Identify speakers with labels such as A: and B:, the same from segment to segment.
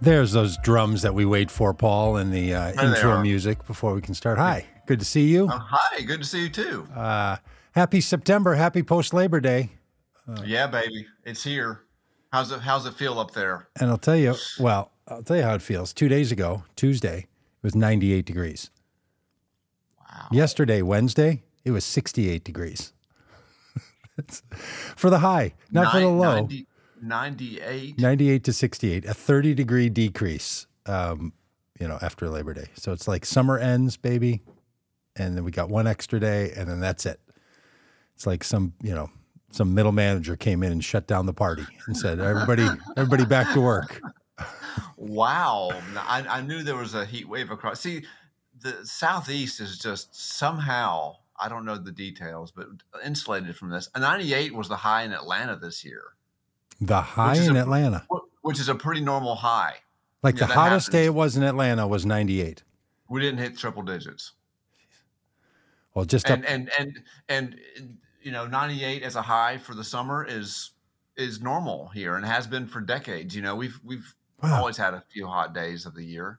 A: There's those drums that we wait for, Paul, and the uh, intro music before we can start. Hi, good to see you.
B: Oh, hi, good to see you too.
A: Uh, happy September. Happy post Labor Day.
B: yeah, baby, it's here. How's it? How's it feel up there?
A: And I'll tell you, well, I'll tell you how it feels. Two days ago, Tuesday, it was 98 degrees.
B: Wow.
A: Yesterday, Wednesday, it was 68 degrees. For the high, not for the low.
B: 90 98.
A: 98 to 68, a 30 degree decrease, um, you know, after Labor Day. So it's like summer ends, baby. And then we got one extra day, and then that's it. It's like some, you know, some middle manager came in and shut down the party and said, everybody, everybody back to work.
B: Wow, I, I knew there was a heat wave across. See, the southeast is just somehow I don't know the details, but insulated from this. A 98 was the high in Atlanta this year,
A: The high in
B: a-
A: Atlanta,
B: which is a pretty normal high.
A: like
B: yeah,
A: the hottest day it was in Atlanta was 98.
B: We didn't hit triple digits.
A: Well, just up,
B: and and and and you know 98 as a high for the summer is is normal here and has been for decades you know we've we've
A: Wow.
B: always had a few hot days of the year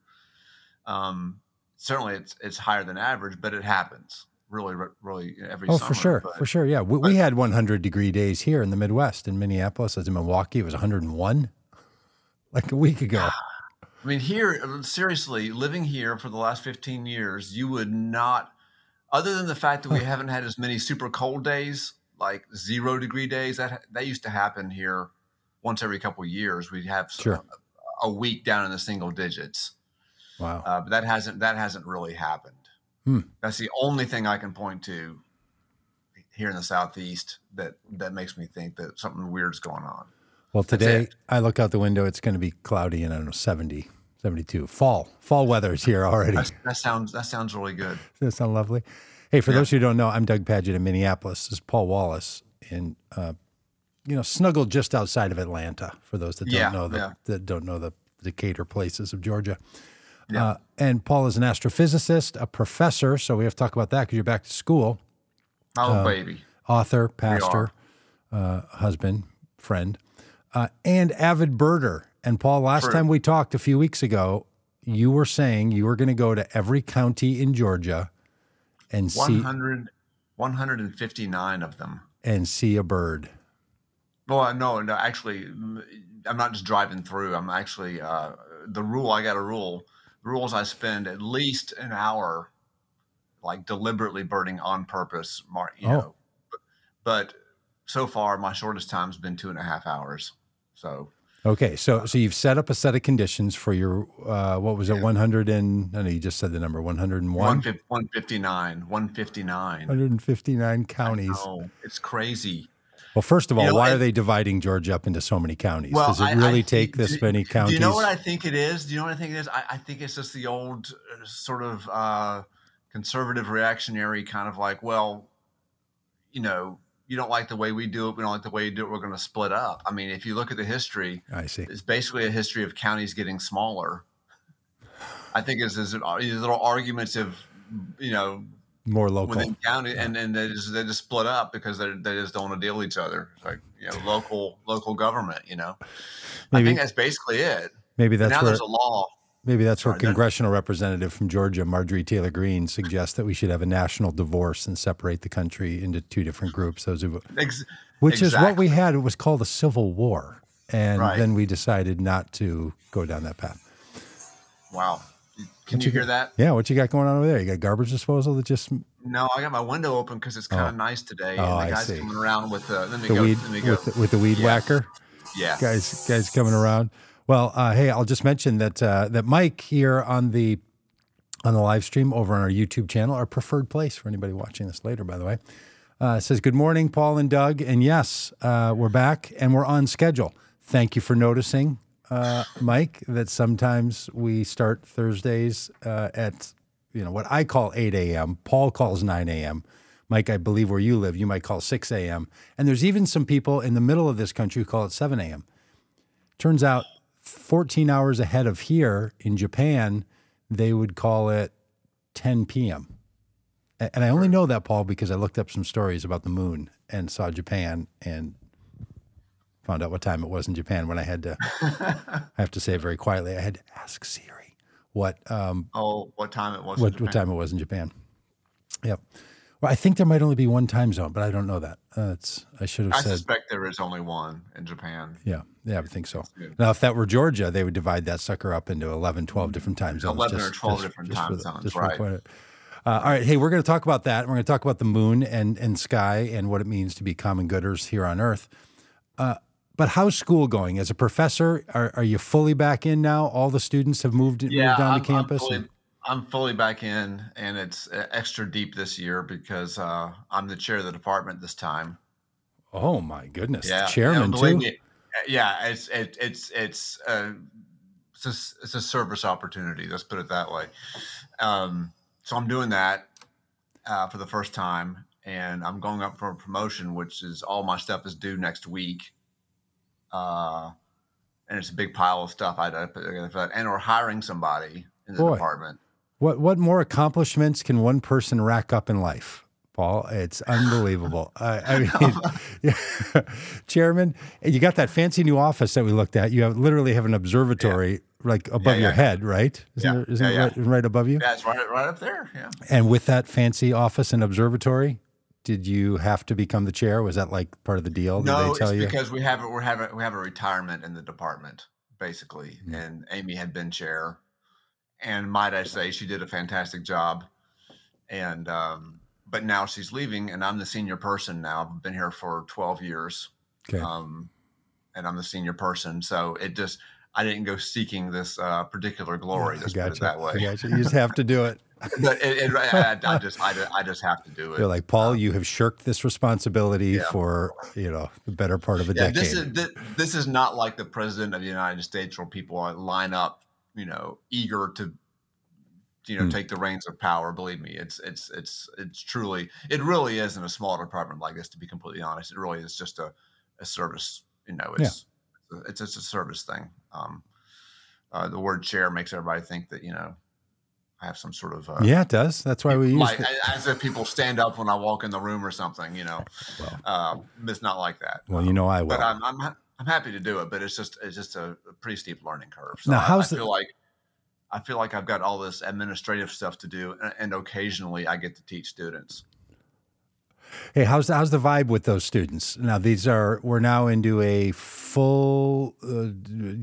B: um certainly it's it's higher than average but it happens really really every
A: oh,
B: summer
A: for sure,
B: but-
A: for sure. Yeah. We, we had 100 degree days here in the Midwest, in Minneapolis, as in Milwaukee, it was 101 like a week ago.
B: I mean, here, seriously, living here for the last 15 years, you would not, other than the fact that we haven't had as many super cold days, like zero degree days, that that used to happen here once every couple of years. We'd have
A: Sure.
B: a, a week down in the single digits,
A: Wow.
B: uh, but that hasn't that hasn't really happened.
A: Hmm.
B: That's the only thing I can point to here in the southeast that that makes me think that something weird's going on.
A: Well, today. I look out the window, it's going to be cloudy and I don't know, 70, 72. Fall. Fall weather is here already.
B: That's, that sounds that sounds really good.
A: Does that sound lovely? Hey, for
B: Yeah.
A: those who don't know, I'm Doug Pagitt in Minneapolis. This is Paul Wallace in, uh, you know, snuggled just outside of Atlanta. For those that don't
B: Yeah,
A: know the
B: yeah.
A: that don't know the Decatur places of Georgia.
B: Yeah.
A: Uh, and Paul is an astrophysicist, a professor. So we have to talk about that because you're back to school.
B: Oh baby.
A: Author, pastor, uh, husband, friend, uh, and avid birder. And Paul, last
B: True.
A: time we talked a few weeks ago, you were saying you were going to go to every county in Georgia and see
B: 159 of them.
A: and see a bird.
B: Well, no, no, actually, I'm not just driving through. I'm actually, uh, the rule, I got a rule. Rules I spend at least an hour, like deliberately burning on purpose, you
A: Oh.
B: know. But, but so far, my shortest time's been two and a half hours. So,
A: Okay, so so you've set up a set of conditions for your uh, what was it, one hundred and I know you just said the number one hundred and one.
B: 150 159, 159.
A: 159 counties.
B: Oh, it's crazy.
A: Well, first of all,
B: You know,
A: why are they dividing Georgia up into so many counties?
B: Well,
A: Does it really
B: I
A: take this
B: do-
A: many counties?
B: Do you know what I think it is? Do you know what I think it is? I, I think it's just the old uh, sort of uh, conservative reactionary kind of like, well, you know, you don't like the way we do it. We don't like the way you do it. We're going to split up. I mean, if you look at the history,
A: I see.
B: it's basically a history of counties getting smaller. I think it's, it's these little arguments of, you know,
A: More local.
B: within county, and then they just they just split up because they they just don't want to deal with each other. It's like you know, local local government. You know, I think that's basically it.
A: maybe that's
B: now
A: where
B: there's a law.
A: maybe that's where congressional representative from Georgia, Marjorie Taylor Greene, suggests that we should have a national divorce and separate the country into two different groups. Those who
B: Ex-
A: which is what we had. It was called the civil war, and
B: Right.
A: then we decided not to go down that path.
B: wow. Can
A: What
B: you
A: you
B: hear that?
A: Yeah, what you got going on over there? You got garbage disposal that just
B: No, I got my window open because it's kind of nice today, and
A: Oh,
B: the
A: I
B: guy's coming around with the.
A: The
B: go.
A: weed
B: let me go.
A: with the, with the weed
B: Yeah.
A: whacker.
B: yeah.
A: guys guys coming around. Well, uh, hey, I'll just mention that uh, that Mike here on the on the live stream over on our YouTube channel, our preferred place for anybody watching this later, by the way, uh, says good morning, Paul and Doug, and yes, uh, we're back and we're on schedule. Thank you for noticing, uh, Mike, that sometimes we start Thursdays uh, at you know what I call eight a.m. Paul calls nine a.m. Mike, I believe where you live, you might call 6 a.m. And there's even some people in the middle of this country who call it 7 a.m. Turns out 14 hours ahead of here in Japan, they would call it 10 p.m. And I only know that, Paul, because I looked up some stories about the moon and saw Japan and found out what time it was in Japan when I had to. I have to say it very quietly. I had to ask Siri what um,
B: oh, what time it was? in
A: what what time it was in Japan. Yep. Well, I think there might only be one time zone, but I don't know that. Uh, it's I should have
B: I
A: said.
B: I suspect there is only one in Japan.
A: Yeah, yeah, I think so. Now, if that were Georgia, they would divide that sucker up into 11, 12 different time zones.
B: 11 or 12 different time
A: for the-
B: zones,
A: just
B: right.
A: point of it. Uh, all right. Hey, we're going to talk about that. We're going to talk about the moon and, and sky and what it means to be common gooders here on Earth. Uh, but how's school going? As a professor, are, are you fully back in now? All the students have moved, moved down
B: I'm,
A: to campus?
B: I'm fully,
A: and-
B: I'm fully back in, and it's extra deep this year because uh, I'm the chair of the department this time.
A: oh, my goodness.
B: Yeah,
A: the chairman, too?
B: me, uh, yeah, it's it, it's it's uh, it's a, it's a service opportunity. Let's put it that way. Um, so I'm doing that uh, for the first time, and I'm going up for a promotion, which is all my stuff is due next week. Uh, and it's a big pile of stuff I had to put together for that. And we're hiring somebody in the
A: Boy.
B: department.
A: What what more accomplishments can one person rack up in life, Paul? It's unbelievable. I, I mean, yeah. Chairman, you got that fancy new office that we looked at. You have literally have an observatory like above
B: Yeah,
A: your head, right? Isn't,
B: Yeah,
A: there, isn't
B: yeah,
A: it right, right above you?
B: Yeah, it's right, right up there. Yeah.
A: And with that fancy office and observatory, did you have to become the chair? Was that like part of the deal? Did
B: No,
A: they
B: it's
A: you?
B: because we have a, we have a, we have a retirement in the department basically,
A: Mm.
B: and Amy had been chair, and might I say she did a fantastic job, and um, but now she's leaving, and I'm the senior person now. I've been here for 12 years,
A: Okay.
B: um, and I'm the senior person, so it just I didn't go seeking this uh, particular glory. Let's put it
A: gotcha.
B: that way.
A: gotcha. You just have to do it.
B: But it, it, I, I just I, just- I just have to do it.
A: They're like, Paul, you have shirked this responsibility
B: Yeah.
A: for you know the better part of a
B: Yeah,
A: decade.
B: this is this, this is not like the president of the United States where people line up, you know, eager to, you know,
A: Hmm.
B: take the reins of power. Believe me, it's it's it's it's truly it really is in a small department like this. To be completely honest, it really is just a, a service. You know, it's it's just a service thing. Um, uh, the word chair makes everybody think that you know I have some sort of uh,
A: yeah, it does. That's why we use. It.
B: Like
A: the-
B: as if people stand up when I walk in the room or something. You know,
A: Well.
B: uh, it's not like that.
A: well, you know, I will.
B: but I'm, I'm I'm happy to do it. But it's just it's just a, pretty steep learning curve. So
A: Now,
B: I-
A: how's
B: I,
A: the-
B: feel like I feel like I've got all this administrative stuff to do, and, and occasionally I get to teach students.
A: Hey, how's how's the vibe with those students? Now these are we're now into a full uh,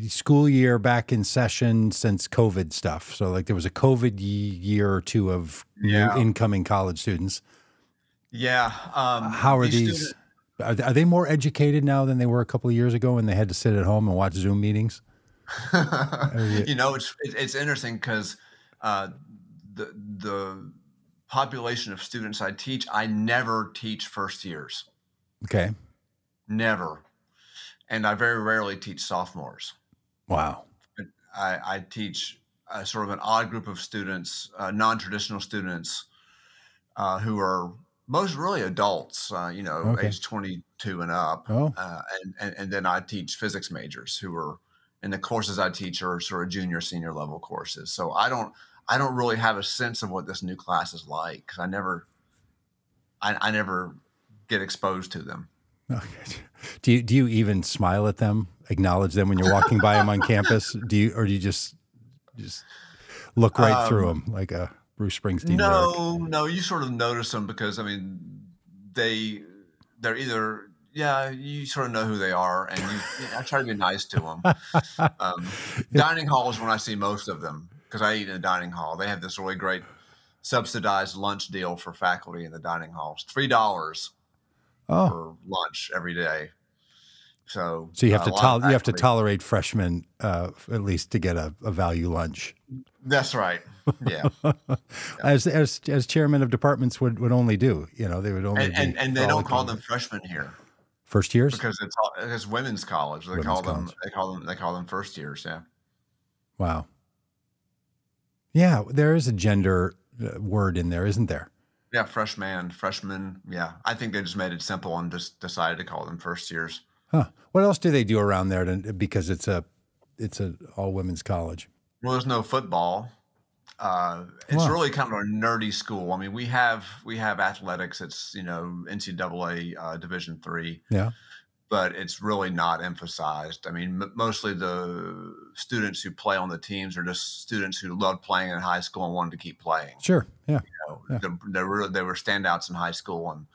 A: school year back in session since COVID stuff. So like there was a COVID year or two of new
B: Yeah.
A: incoming college students.
B: Yeah. Um,
A: How are these?
B: student-
A: Are, are they more educated now than they were a couple of years ago when they had to sit at home and watch Zoom meetings? you-
B: you know, it's it's interesting because uh, the the population of students I teach, I never teach first years,
A: Okay.
B: never, and I very rarely teach sophomores.
A: Wow.
B: I, I teach a sort of an odd group of students, uh, non-traditional students, uh, who are most really adults, uh, you know,
A: Okay.
B: age 22 and up.
A: Oh.
B: Uh, and, and, and then I teach physics majors who are, and the courses I teach are sort of junior, senior level courses. So I don't, I don't really have a sense of what this new class is like because I never, I, I never get exposed to them.
A: Okay. Do you do you even smile at them, acknowledge them when you're walking by them on campus? Do you or do you just just look right through them like a Bruce Springsteen? lyric?
B: No, no, you sort of notice them because I mean, they they're either yeah, you sort of know who they are, and you, I try to be nice to them. Um, dining halls is when I see most of them because I eat in the dining hall. They have this really great subsidized lunch deal for faculty in the dining halls, three dollars
A: Oh,
B: for lunch every day. So,
A: so you have to tol- you have to tolerate freshmen uh, at least to get a, a value lunch.
B: That's right. Yeah.
A: As as as chairman of departments would, would only do. You know, they would only
B: and, and, and they don't call them freshmen here.
A: first years.
B: because it's all, it's women's college. They
A: Women's
B: call them
A: college.
B: they call them they call them first years. Yeah,
A: Wow. Yeah, there is a gender uh, word in there, isn't there?
B: yeah, freshman, freshman. Yeah, I think they just made it simple and just decided to call them first years.
A: Huh. What else do they do around there? To, because it's a it's a all women's college.
B: Well, there's no football. Uh, it's
A: Wow.
B: really kind of a nerdy school. I mean, we have we have athletics. It's you know NCAA uh, Division three,
A: Yeah.
B: But it's really not emphasized. I mean, m- mostly the students who play on the teams are just students who loved playing in high school and wanted to keep playing.
A: Sure. Yeah.
B: You know,
A: Yeah.
B: they, they were they were standouts in high school and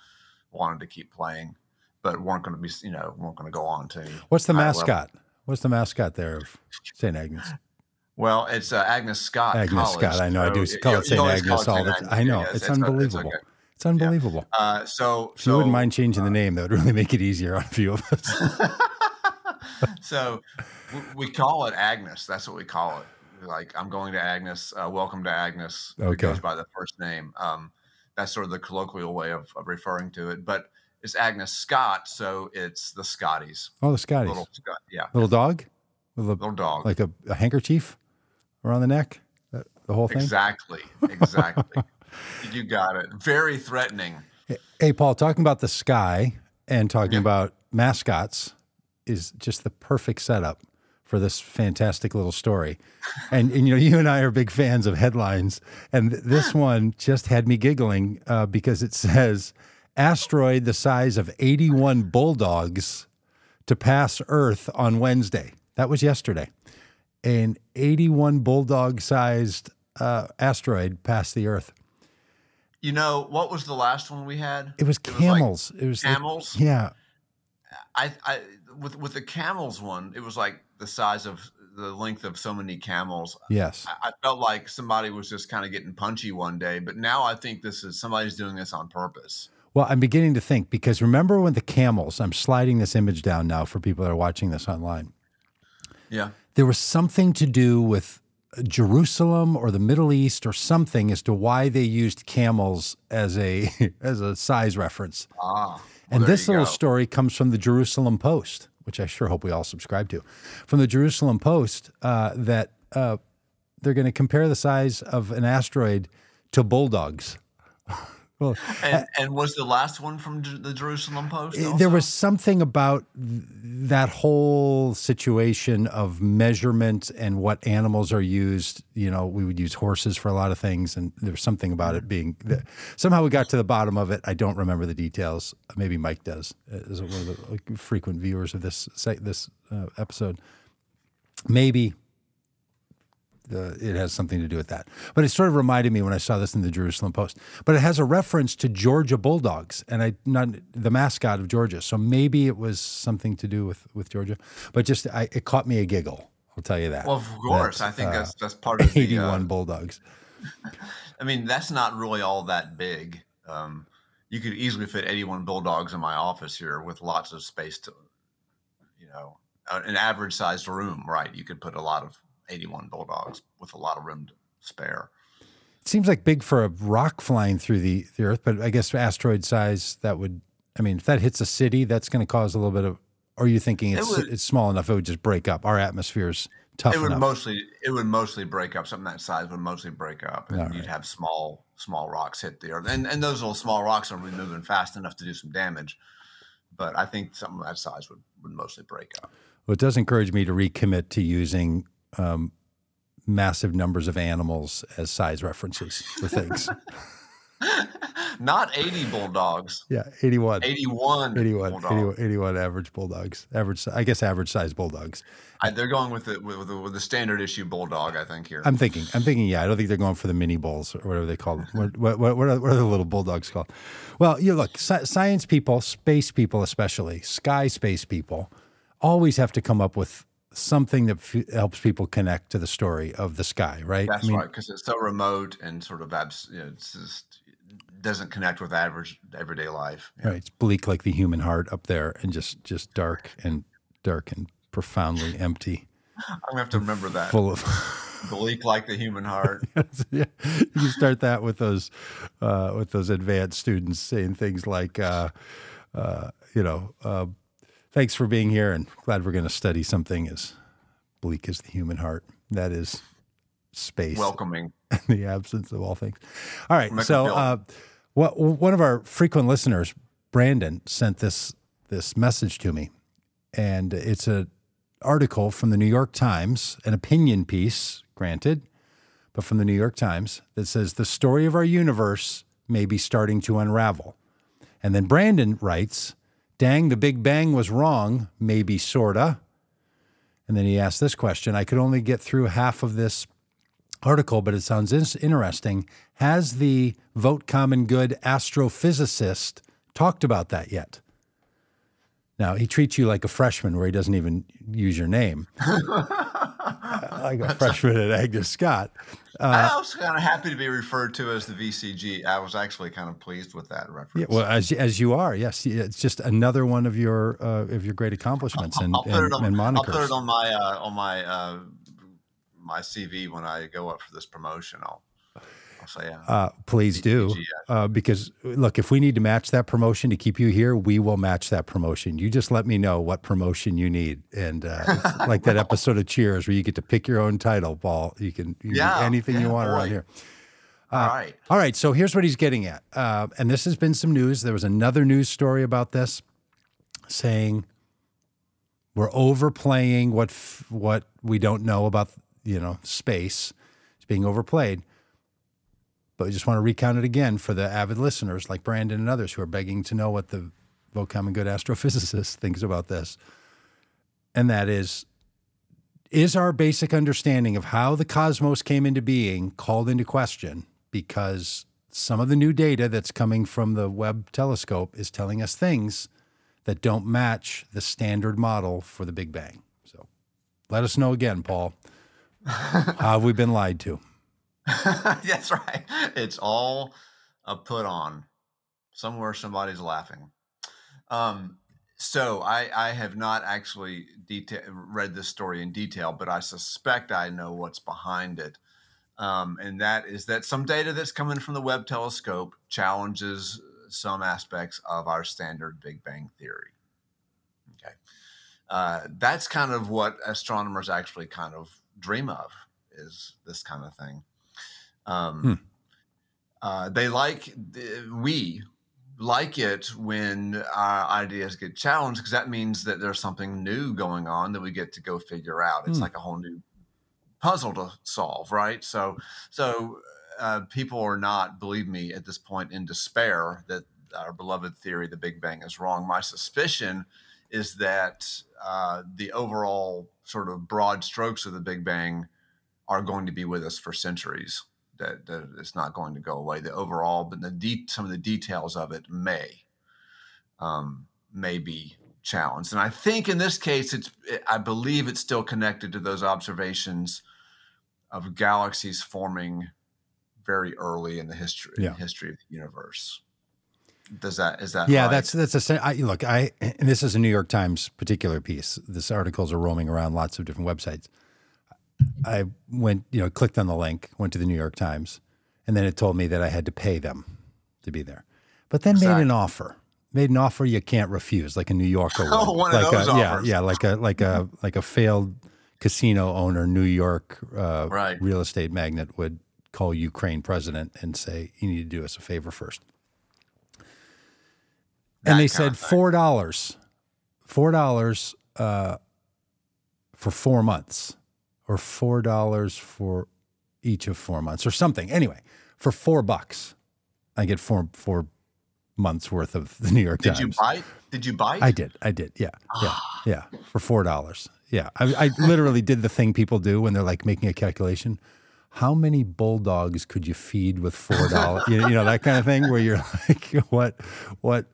B: wanted to keep playing, but weren't going to be you know weren't going to go on to.
A: What's the
B: high level.
A: mascot? What's the mascot there of St. Agnes?
B: Well, it's uh, Agnes Scott.
A: Agnes
B: College,
A: Scott. I know. I do call it St. Agnes all the time. I know. It's
B: o-
A: unbelievable.
B: okay.
A: It's unbelievable.
B: Uh, so,
A: If
B: so
A: you wouldn't mind changing the name, that would really make it easier on a few of us.
B: so we call it Agnes. That's what we call it. Like I'm going to Agnes. Uh, welcome to Agnes. It
A: Okay.
B: goes by the first name. Um, that's sort of the colloquial way of, of referring to it. But it's Agnes Scott, so it's the Scotties.
A: Oh, the Scotties.
B: Little Scott, yeah,
A: Little dog a,
B: little dog.
A: like a, a handkerchief around the neck. That- The whole thing.
B: exactly, exactly. you got it. Very threatening.
A: Hey, Paul, talking about the sky and talking
B: Yeah.
A: about mascots is just the perfect setup for this fantastic little story. And, and you know, you and I are big fans of headlines, and this one just had me giggling uh, because it says asteroid the size of 81 bulldogs to pass Earth on Wednesday. That was yesterday. An 81 bulldog sized uh, asteroid passed the Earth.
B: You know what was the last one we had?
A: It was
B: It was like
A: camels. it was like-
B: Camels.
A: yeah.
B: I, I with with the camels one, it was like the size of the length of so many camels.
A: Yes.
B: I, I felt like somebody was just kind of getting punchy one day, but now I think this is somebody's doing this on purpose.
A: Well, I'm beginning to think because remember when the camels, I'm sliding this image down now for people that are watching this online.
B: Yeah.
A: There was something to do with Jerusalem or the Middle East or something as to why they used camels as a as a size reference.
B: Ah. well,
A: and this little
B: go.
A: story comes from the Jerusalem Post, which I sure hope we all subscribe to. From the Jerusalem Post, uh, that uh, they're going to compare the size of an asteroid to bulldogs. well,
B: and, and was the last one from the Jerusalem Post?
A: Uh, There was something about that whole situation of measurement and what animals are used. You know, we would use horses for a lot of things, and there was something about it being. Somehow we got to the bottom of it. I don't remember the details. Maybe Mike does, uh, as one of the frequent viewers of this this uh, episode. Maybe uh, it has something to do with that. But it sort of reminded me when I saw this in the Jerusalem Post. But it has a reference to Georgia Bulldogs and I not the mascot of Georgia. So maybe it was something to do with with Georgia. But just I, it caught me a giggle. I'll tell you that.
B: Well, of course. I think
A: uh,
B: that's that's part of the.
A: 81
B: Uh,
A: Bulldogs.
B: I mean, that's not really all that big. Um, you could easily fit 81 bulldogs in my office here with lots of space to, you know, an average sized room, right? You could put a lot of 81 bulldogs with a lot of room to spare.
A: It seems like big for a rock flying through the, the earth, but I guess asteroid size that would I mean if that hits a city, that's gonna cause a little bit of or are you thinking
B: It
A: it's
B: would-
A: it's small enough it would just break up? Our atmosphere's tough
B: it would
A: enough.
B: mostly it would mostly break up. Something that size would mostly break up, and
A: All
B: you'd
A: right.
B: have small small rocks hit the earth, and and those little small rocks are moving fast enough to do some damage. But I think something that size would would mostly break up.
A: Well, it does encourage me to recommit to using um, massive numbers of animals as size references for things.
B: Not 80 bulldogs,
A: yeah, 81.
B: 81,
A: 81,
B: bulldogs.
A: 81, 81 average bulldogs. Average, I guess, average size bulldogs.
B: I, they're going with the with, with the with the standard issue bulldog. I think here.
A: I'm thinking, I'm thinking, yeah, I don't think they're going for the mini bulls or whatever they call them. What, what, what, what, are, what are the little bulldogs called? Well, you look, sci- science people, space people, especially sky space people, always have to come up with something that f- helps people connect to the story of the sky, right?
B: That's
A: I mean,
B: right, because it's so remote and sort of abs- you know, it's just doesn't connect with average everyday life. Yeah.
A: Right. It's bleak like the human heart up there and just just dark and dark and profoundly empty.
B: I'm gonna have to remember that.
A: Full of
B: Bleak like the human heart.
A: yeah. You start that with those uh, with those advanced students saying things like uh, uh, you know, uh, thanks for being here and glad we're gonna study something as bleak as the human heart. That is space
B: Welcoming.
A: in the absence of all things. All right.
B: Make
A: so, uh, what, one of our frequent listeners, Brandon, sent this this message to me, and it's an article from the New York Times, an opinion piece, granted, but from the New York Times that says the story of our universe may be starting to unravel. And then Brandon writes, Dang, the Big Bang was wrong, maybe, sorta. And then he asked this question I could only get through half of this article, but it sounds in- interesting. Has the Vote Common Good astrophysicist talked about that yet? Now, he treats you like a freshman where he doesn't even use your name, like a freshman at Agnes Scott.
B: I was kind of happy to be referred to as the VCG. I was actually kind of pleased with that reference.
A: Yeah, well, as as you are, yes, it's just another one of your uh, of your great accomplishments and,
B: I'll put
A: and,
B: it on,
A: and monikers.
B: I'll put it on my uh, on my uh, my CV when I go up for this promotion. I'll Yeah.
A: Uh, please do, uh, because look, if we need to match that promotion to keep you here, we will match that promotion. You just let me know what promotion you need, and uh, like that episode of Cheers where you get to pick your own title, Paul. You can, you
B: Yeah,
A: anything you
B: yeah,
A: want around
B: boy.
A: here.
B: All right.
A: All right, so here's what he's getting at, uh, and this has been some news. There was another news story about this, saying we're overplaying what f- what we don't know about you know space. It's being overplayed. But we just want to recount it again for the avid listeners like Brandon and others who are begging to know what the Vote Common Good astrophysicist thinks about this. And that is is our basic understanding of how the cosmos came into being called into question because some of the new data that's coming from the Webb telescope is telling us things that don't match the standard model for the Big Bang. So let us know again, Paul. how have we been lied to?
B: That's right. It's all a put on. Somewhere somebody's laughing. Um, so I, I have not actually read this story in detail, but I suspect I know what's behind it. Um, and that is that some data that's coming from the Webb telescope challenges some aspects of our standard Big Bang theory. Okay. Uh, that's kind of what astronomers actually kind of dream of is this kind of thing. Um,
A: Hmm.
B: uh, they like we like it when our ideas get challenged because that means that there's something new going on that we get to go figure out. It's
A: Hmm.
B: like a whole new puzzle to solve, right? So, so uh, people are not, believe me, at this point in despair that our beloved theory, the Big Bang, is wrong. My suspicion is that uh, the overall sort of broad strokes of the Big Bang are going to be with us for centuries. That, that it's not going to go away. The overall, but the de- some of the details of it may um, may be challenged. And I think in this case, it's I believe it's still connected to those observations of galaxies forming very early in the history
A: Yeah.
B: history of the universe. Does that is that
A: Yeah,
B: right?
A: that's that's a look. I and this is a New York Times particular piece. This articles are roaming around lots of different websites. I went, you know, clicked on the link, went to the New York Times, and then it told me that I had to pay them to be there. But then made an offer. Made an offer you can't refuse, like a New Yorker.
B: Oh, one of
A: like
B: those
A: a, yeah,
B: offers.
A: yeah, like a like a like a failed casino owner, New York uh,
B: Right.
A: real estate magnate would call Ukraine president and say, "You need to do us a favor first.
B: That
A: and they said four dollars, four dollars uh, for four months, or four dollars for each of four months, or something. Anyway, for four bucks, I get four four months worth of the New York
B: Did
A: Times.
B: you bite? Did you buy?
A: I did. I did. Yeah. Yeah.
B: Ah.
A: Yeah. For four dollars. Yeah. I, I literally did the thing people do when they're like making a calculation. How many bulldogs could you feed with four dollars? you, you know that kind of thing where you're like, what, what,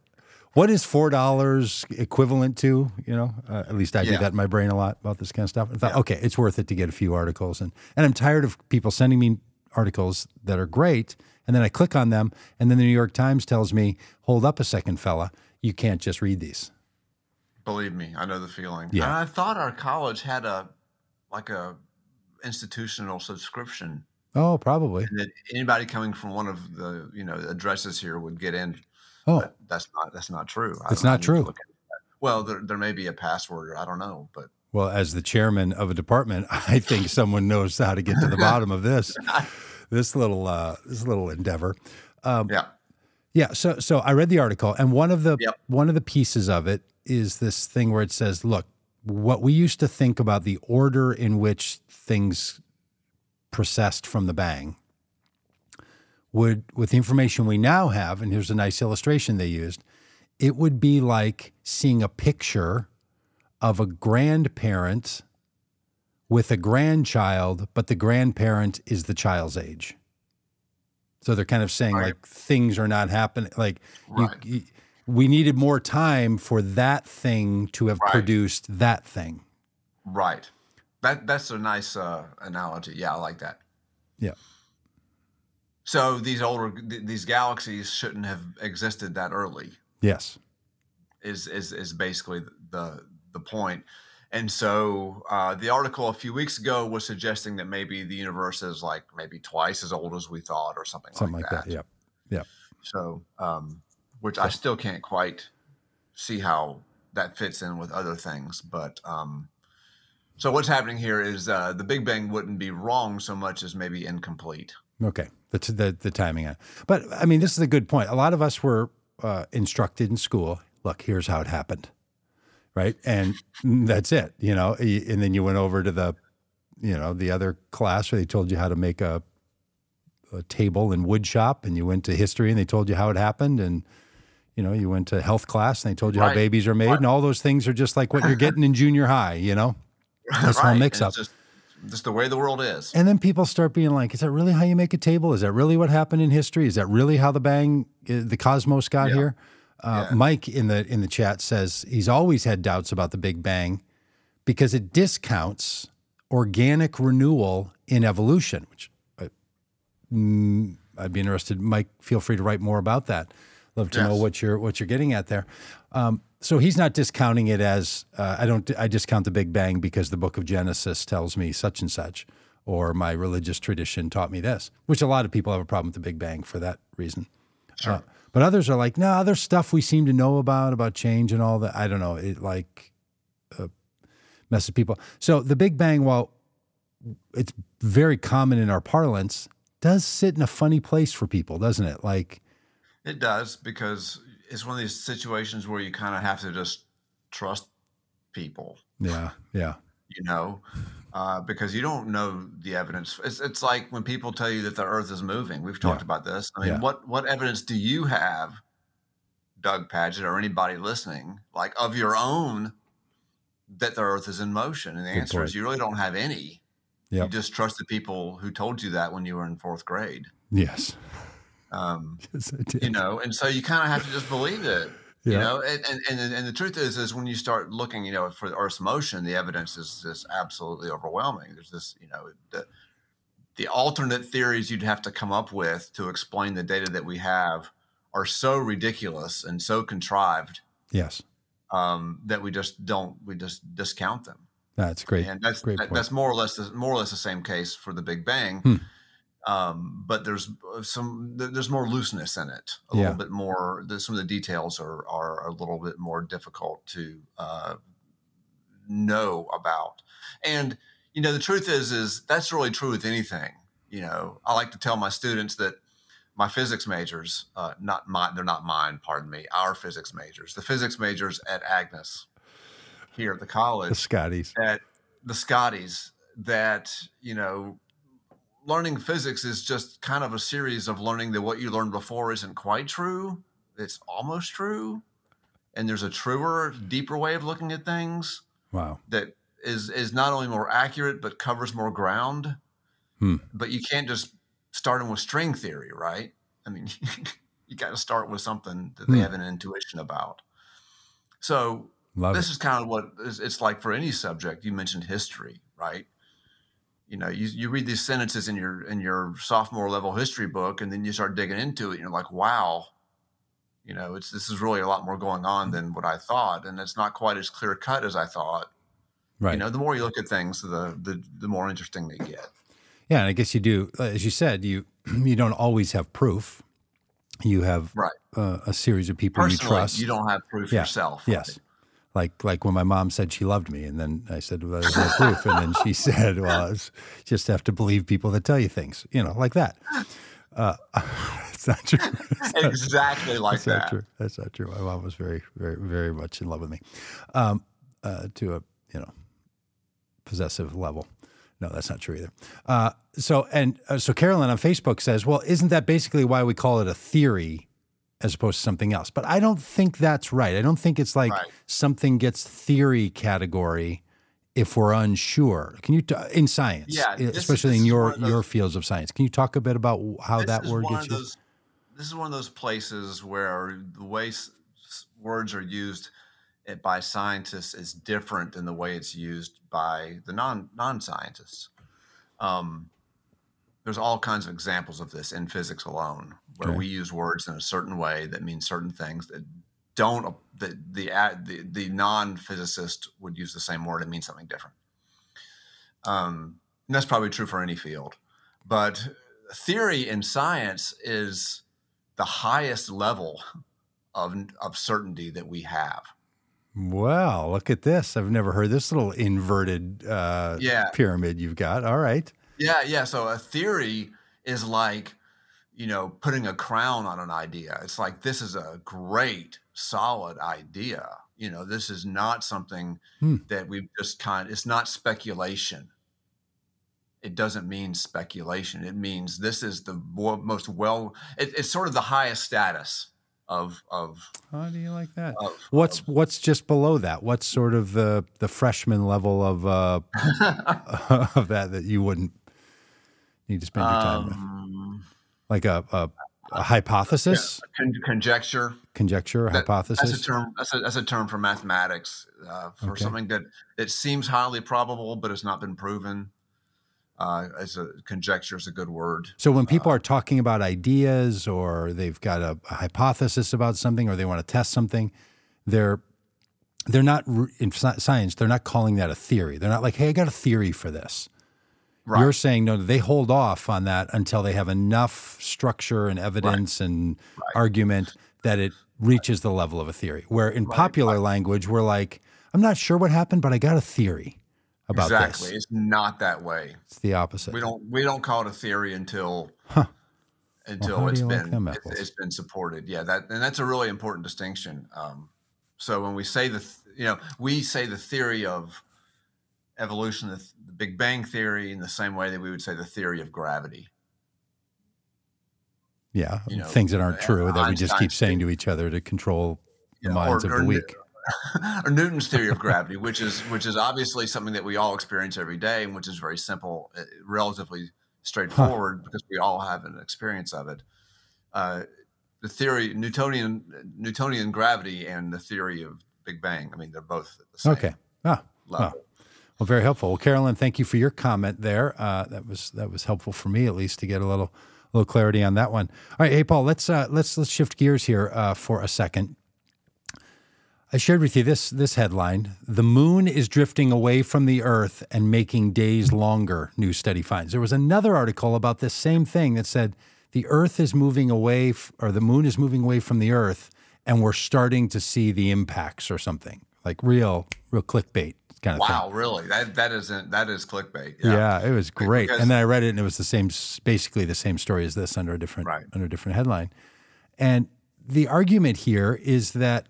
A: what is four dollars equivalent to? You know, uh, at least I do that in my brain a lot about this kind of stuff. I thought,
B: Yeah.
A: okay, it's worth it to get a few articles, and and I'm tired of people sending me articles that are great, and then I click on them, and then the New York Times tells me, hold up a second, fella, you can't just read these.
B: Believe me, I know the feeling.
A: Yeah.
B: And I thought our college had a like a institutional subscription
A: Oh, probably.
B: anybody coming from one of the you know addresses here would get in.
A: Oh,
B: But that's not that's not true. I-
A: It's not true.
B: look into that. Well, there, there may be a password. I don't know, but
A: well, as the chairman of a department, I think someone knows how to get to the bottom of this, this little, uh, this little endeavor. Um,
B: yeah,
A: Yeah. So so I read the article, and one of the
B: Yep.
A: one of the pieces of it is this thing where it says, "Look, what we used to think about the order in which things processed from the bang would, with the information we now have, and here's a nice illustration they used, it would be like seeing a picture of a grandparent with a grandchild, but the grandparent is the child's age. So they're kind of saying
B: Right.
A: like things are not happening. Like you- you- we needed more time for that thing to have
B: Right.
A: produced that thing.
B: Right. That that's a nice uh, analogy. Yeah, I like that.
A: Yeah.
B: So these older these galaxies shouldn't have existed that early.
A: Yes.
B: Is is is basically the the point. And so uh, the article a few weeks ago was suggesting that maybe the universe is like maybe twice as old as we thought, or something,
A: Something
B: like, that.
A: that. Yep.
B: So, um, which I still can't quite see how that fits in with other things. But um, so what's happening here is uh, the Big Bang wouldn't be wrong so much as maybe incomplete.
A: Okay, the t- the the timing on. it. But I mean, this is a good point. A lot of us were uh, instructed in school. Look, here's how it happened, right? And that's it. You know, and then you went over to the, you know, the other class where they told you how to make a, a table in wood shop, and you went to history and they told you how it happened, and you know, you went to health class and they told you how babies are made,
B: Right.
A: and all those things are just like what you're getting in junior high. You know, This whole
B: Right,
A: mix up.
B: Just, just the way the world is.
A: And then people start being like, "Is that really how you make a table? Is that really what happened in history? Is that really how the bang, uh, the cosmos got
B: Yeah.
A: here?" Uh,
B: Yeah.
A: Mike in the in the chat says he's always had doubts about the Big Bang because it discounts organic renewal in evolution. Which I, mm, I'd be interested. Mike, feel free to write more about that. Love to know what you're what you're getting at there. Um, so he's not discounting it as uh, I don't. I discount the Big Bang because the Book of Genesis tells me such and such, or my religious tradition taught me this. Which a lot of people have a problem with the Big Bang for that reason.
B: Sure.
A: Uh, but others are like, no, other stuff we seem to know about about change and all that. I don't know. It like uh, messes people. So the Big Bang, while it's very common in our parlance, does sit in a funny place for people, doesn't it? Like,
B: It does because it's one of these situations where you kind of have to just trust people.
A: yeah, yeah,
B: you know, uh, because you don't know the evidence. It's, it's like when people tell you that the Earth is moving. We've talked
A: Yeah.
B: about this. I mean,
A: Yeah.
B: what what evidence do you have, Doug Pagitt, or anybody listening, like of your own, that the Earth is in motion? And the
A: Good
B: answer
A: point.
B: is you really don't have any.
A: Yep.
B: You just trust the people who told you that when you were in fourth grade.
A: yes,
B: Um,
A: yes, I did.
B: you know, and so you kind of have to just believe it. You know, and, and and and the truth is, is when you start looking, you know, for the Earth's motion, the evidence is just absolutely overwhelming. There's this, you know, the the alternate theories you'd have to come up with to explain the data that we have are so ridiculous and so contrived
A: yes,
B: um, that we just don't we just discount them.
A: that's great.
B: And that's
A: great
B: that, that's more or less the, more or less the same case for the Big Bang.
A: Hmm.
B: Um, but there's some there's more looseness in it, a
A: Yeah.
B: little bit more. The, some of the details are are a little bit more difficult to uh, know about. And you know, the truth is is that's really true with anything. You know, I like to tell my students that my physics majors, uh, not mine, they're not mine, pardon me, our physics majors, the physics majors at Agnes here at the college
A: the Scotties.
B: that the Scotties that you know learning physics is just kind of a series of learning that what you learned before isn't quite true it's almost true and there's a truer deeper way of looking at things
A: Wow.
B: that is is not only more accurate but covers more ground
A: Hmm.
B: but you can't just start them with string theory right i mean you got to start with something that they
A: Hmm.
B: have an intuition about so
A: Love
B: this
A: it.
B: is kind of what it's it's like for any subject. You mentioned history, right? You know, you, you read these sentences in your in your sophomore level history book, and then you start digging into it, and you're like, wow, you know, it's this is really a lot more going on than what I thought, and it's not quite as clear cut as I thought.
A: Right.
B: You know, the more you look at things, the the the more interesting they get.
A: Yeah, and I guess you do, as you said, you you don't always have proof. You have
B: Right.
A: uh, a series of people you trust.
B: you don't have proof
A: Yeah.
B: yourself.
A: Yes. Like like when my mom said she loved me, and then I said, "Well, there's no proof," and then she said, "Well, it's just have to believe people that tell you things," you know, like that. Uh, it's not true. It's not-
B: Exactly like
A: That's not
B: that.
A: true. That's not true. My mom was very, very, very much in love with me, um, uh, to a you know possessive level. No, that's not true either. Uh, so and uh, so Carolyn on Facebook says, "Well, isn't that basically why we call it a theory as opposed to something else. But I don't think that's right. I don't think it's like
B: Right.
A: something gets theory category if we're unsure. Can you t- in science,
B: Yeah, this-
A: especially
B: this
A: in your
B: those-
A: your fields of science? Can you talk a bit about how that word gets
B: of
A: used?
B: This is one of those places where the way s- s- words are used eh, by scientists is different than the way it's used by the non non scientists. Um, there's all kinds of examples of this in physics alone, where
A: Okay.
B: we use words in a certain way that mean certain things that don't that the the, the non physicist would use the same word and mean something different. Um, and that's probably true for any field, but theory in science is the highest level of of certainty that we have.
A: Well, look at this. I've never heard this little inverted uh,
B: Yeah.
A: pyramid you've got. All right.
B: Yeah, yeah. So a theory is like, you know, putting a crown on an idea. It's like this is a great, solid idea. You know, this is not something
A: Hmm.
B: that we've just kind. It's not speculation. It doesn't mean speculation. It means this is the most well. It, it's sort of the highest status of of.
A: How do you like that?
B: of
A: What's
B: of-
A: what's just below that? What's sort of the the freshman level of uh, of that that you wouldn't need to spend your time with? Like a a, a hypothesis,
B: con- conjecture.
A: conjecture,
B: That-
A: hypothesis.
B: That's a term. That's a, that's a term for mathematics uh, for
A: Okay.
B: something that it seems highly probable, but it's not been proven. Uh, as a conjecture is a good word.
A: So when people are talking about ideas or they've got a, a hypothesis about something or they want to test something, they're they're not in science. They're not calling that a theory. They're not like, "Hey, I got a theory for this."
B: Right.
A: You're saying no. They hold off on that until they have enough structure and evidence and argument that it reaches the level of a theory. Where in popular language, we're like, "I'm not sure what happened, but I got a theory about this.
B: exactly.
A: this."
B: It's not that way.
A: It's the opposite.
B: We don't we don't call it a theory until
A: Huh.
B: until
A: do
B: it's been
A: them
B: it's, it's been supported. Yeah, that and that's a really important distinction. Um, so when we say the th- you know we say the theory of evolution, the, th- Big Bang theory, in the same way that we would say the theory of gravity.
A: Yeah,
B: you know,
A: things that aren't
B: uh,
A: true that we just keep saying to each other to control the
B: know,
A: minds
B: or-
A: of the weak.
B: or Newton's theory of gravity, which is which is obviously something that we all experience every day, and which is very simple, uh, relatively straightforward because we all have an experience of it. Uh, the theory Newtonian Newtonian gravity and the theory of Big Bang. I mean, they're both the same
A: Okay. Ah,
B: level.
A: well, very helpful. Well, Carolyn, thank you for your comment there. Uh, that was that was helpful for me at least to get a little little clarity on that one. All right, hey Paul, let's uh, let's let's shift gears here uh, for a second. I shared with you this this headline: "The moon is drifting away from the Earth and making days longer." New study finds. There was another article about this same thing that said the Earth is moving away, f- or the moon is moving away from the Earth, and we're starting to see the impacts or something like real real clickbait kind of thing.
B: Wow, really? That that isn't that is clickbait.
A: Yeah, it was great.
B: because-
A: and then I read it, and it was the same, basically the same story as this under a different
B: Right.
A: under a different headline. And the argument here is that